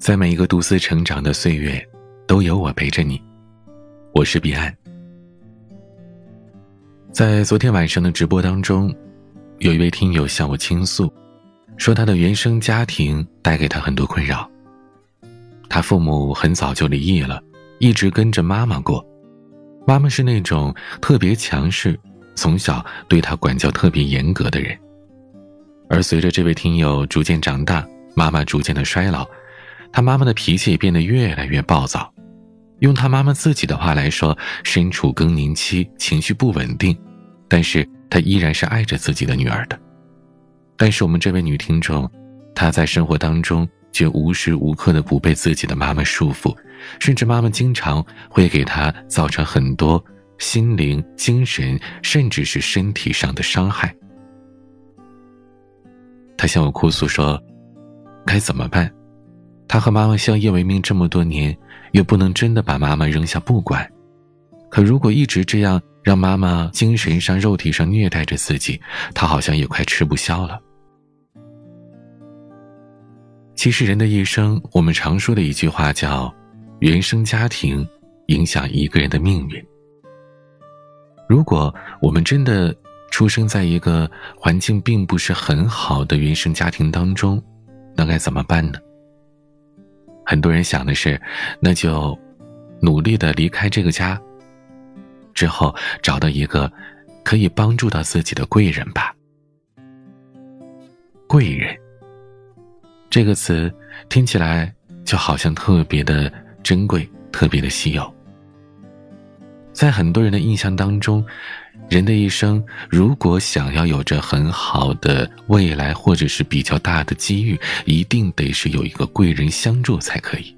在每一个独自成长的岁月，都有我陪着你。我是彼岸。在昨天晚上的直播当中，有一位听友向我倾诉，说他的原生家庭带给他很多困扰。他父母很早就离异了，一直跟着妈妈过。妈妈是那种特别强势，从小对他管教特别严格的人。而随着这位听友逐渐长大，妈妈逐渐的衰老。他妈妈的脾气也变得越来越暴躁，用他妈妈自己的话来说，身处更年期，情绪不稳定，但是他依然是爱着自己的女儿的。但是我们这位女听众，她在生活当中却无时无刻的不被自己的妈妈束缚，甚至妈妈经常会给她造成很多心灵、精神，甚至是身体上的伤害。她向我哭诉说：“该怎么办？”他和妈妈相依为命这么多年，又不能真的把妈妈扔下不管。可如果一直这样让妈妈精神上、肉体上虐待着自己，他好像也快吃不消了。其实人的一生，我们常说的一句话叫“原生家庭影响一个人的命运”。如果我们真的出生在一个环境并不是很好的原生家庭当中，那该怎么办呢？很多人想的是，那就努力的离开这个家，之后找到一个可以帮助到自己的贵人吧。贵人这个词听起来就好像特别的珍贵，特别的稀有。在很多人的印象当中，人的一生如果想要有着很好的未来，或者是比较大的机遇，一定得是有一个贵人相助才可以。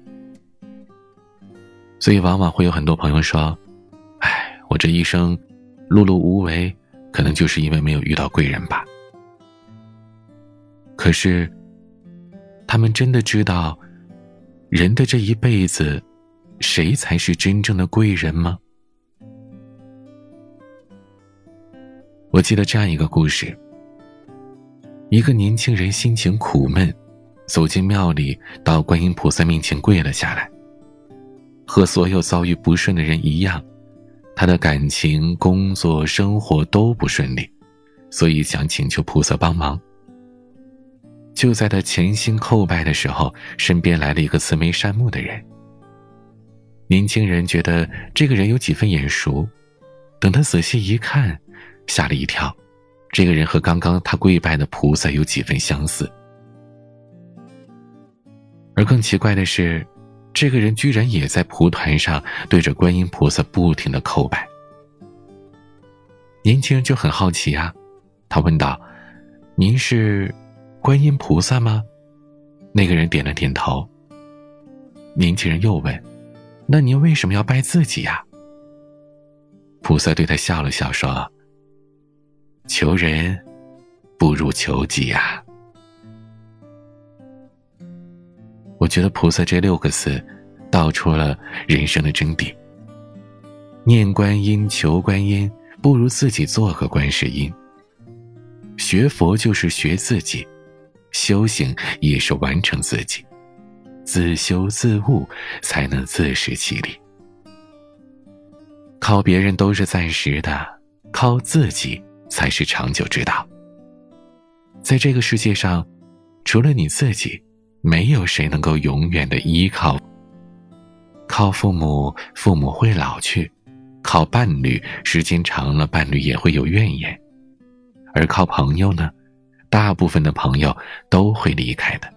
所以，往往会有很多朋友说：“哎，我这一生碌碌无为，可能就是因为没有遇到贵人吧。”可是，他们真的知道，人的这一辈子，谁才是真正的贵人吗？记得这样一个故事：一个年轻人心情苦闷，走进庙里，到观音菩萨面前跪了下来。和所有遭遇不顺的人一样，他的感情、工作、生活都不顺利，所以想请求菩萨帮忙。就在他潜心叩拜的时候，身边来了一个慈眉善目的人。年轻人觉得这个人有几分眼熟，等他仔细一看。吓了一跳，这个人和刚刚他跪拜的菩萨有几分相似，而更奇怪的是，这个人居然也在蒲团上对着观音菩萨不停的叩拜。年轻人就很好奇啊，他问道：“您是观音菩萨吗？”那个人点了点头。年轻人又问：“那您为什么要拜自己呀？”菩萨对他笑了笑说。求人不如求己呀！我觉得菩萨这六个字道出了人生的真谛。念观音、求观音，不如自己做个观世音。学佛就是学自己，修行也是完成自己，自修自悟，才能自食其力。靠别人都是暂时的，靠自己。才是长久之道。在这个世界上，除了你自己，没有谁能够永远的依靠。靠父母，父母会老去；靠伴侣，时间长了，伴侣也会有怨言；而靠朋友呢，大部分的朋友都会离开的。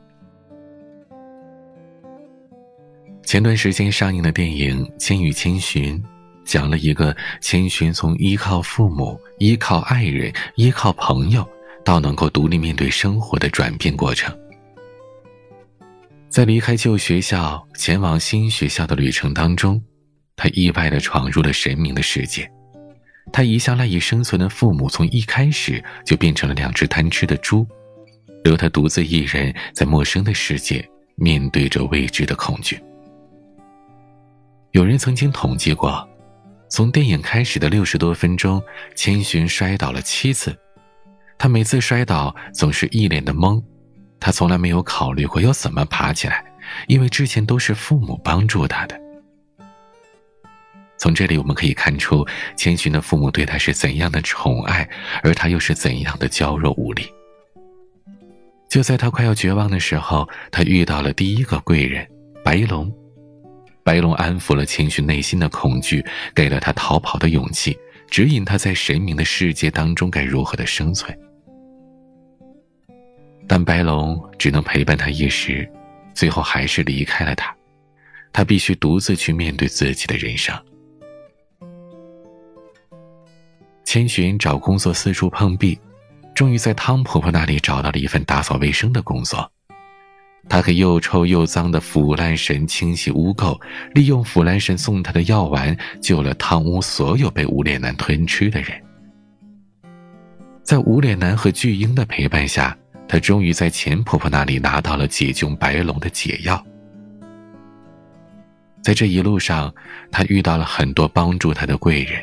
前段时间上映的电影《千与千寻》。讲了一个千寻从依靠父母、依靠爱人、依靠朋友，到能够独立面对生活的转变过程。在离开旧学校前往新学校的旅程当中，他意外的闯入了神明的世界。他一向赖以生存的父母，从一开始就变成了两只贪吃的猪，留他独自一人在陌生的世界，面对着未知的恐惧。有人曾经统计过。从电影开始的六十多分钟，千寻摔倒了七次，他每次摔倒总是一脸的懵，他从来没有考虑过要怎么爬起来，因为之前都是父母帮助他的。从这里我们可以看出，千寻的父母对他是怎样的宠爱，而他又是怎样的娇弱无力。就在他快要绝望的时候，他遇到了第一个贵人白龙。白龙安抚了千寻内心的恐惧，给了他逃跑的勇气，指引他在神明的世界当中该如何的生存。但白龙只能陪伴他一时，最后还是离开了他。他必须独自去面对自己的人生。千寻找工作四处碰壁，终于在汤婆婆那里找到了一份打扫卫生的工作。她给又臭又脏的腐烂神清洗污垢，利用腐烂神送他的药丸救了汤屋所有被无脸男吞吃的人。在无脸男和巨婴的陪伴下，他终于在钱婆婆那里拿到了解救白龙的解药。在这一路上，他遇到了很多帮助他的贵人。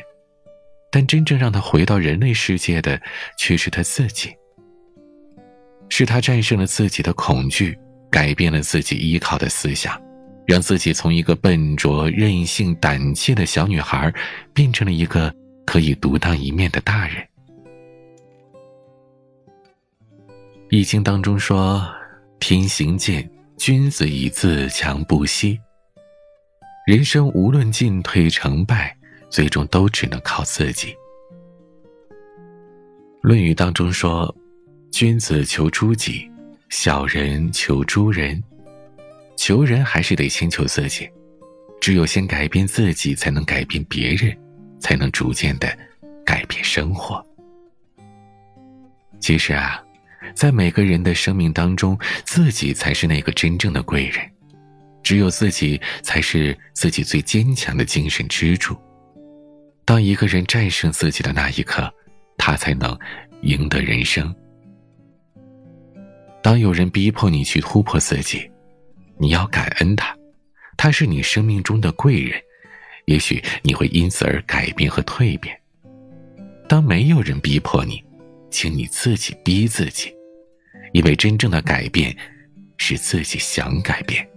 但真正让他回到人类世界的，却是他自己。是他战胜了自己的恐惧，改变了自己依靠的思想，让自己从一个笨拙、任性、胆怯的小女孩，变成了一个可以独当一面的大人。《易经》当中说：“天行健，君子以自强不息。”人生无论进退成败。最终都只能靠自己。《论语》当中说：“君子求诸己，小人求诸人。”求人还是得先求自己，只有先改变自己，才能改变别人，才能逐渐的改变生活。其实啊，在每个人的生命当中，自己才是那个真正的贵人，只有自己才是自己最坚强的精神支柱。当一个人战胜自己的那一刻，他才能赢得人生。当有人逼迫你去突破自己，你要感恩他，他是你生命中的贵人，也许你会因此而改变和蜕变。当没有人逼迫你，请你自己逼自己，因为真正的改变是自己想改变。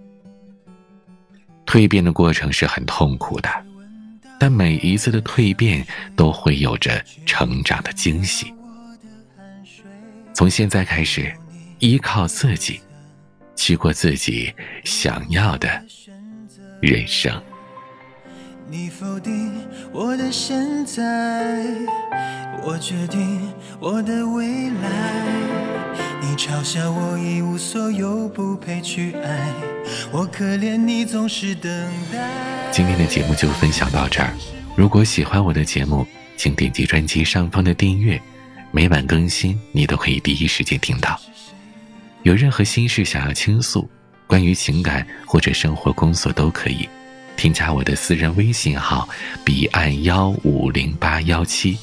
蜕变的过程是很痛苦的。但每一次的蜕变都会有着成长的惊喜。从现在开始，依靠自己，去过自己想要的人生。你否定我的现在，我决定我的未来。你嘲笑我一无所有，不配去爱。我可怜你总是等待。今天的节目就分享到这儿。如果喜欢我的节目，请点击专辑上方的订阅，每晚更新，你都可以第一时间听到。有任何心事想要倾诉，关于情感或者生活工作都可以，添加我的私人微信号：彼岸幺五零八幺七，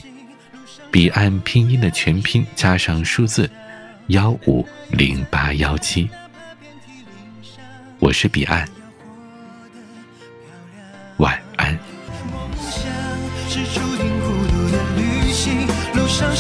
彼岸拼音的全拼加上数字幺五零八幺七。我是彼岸。晚安梦想是注定孤独的旅行路上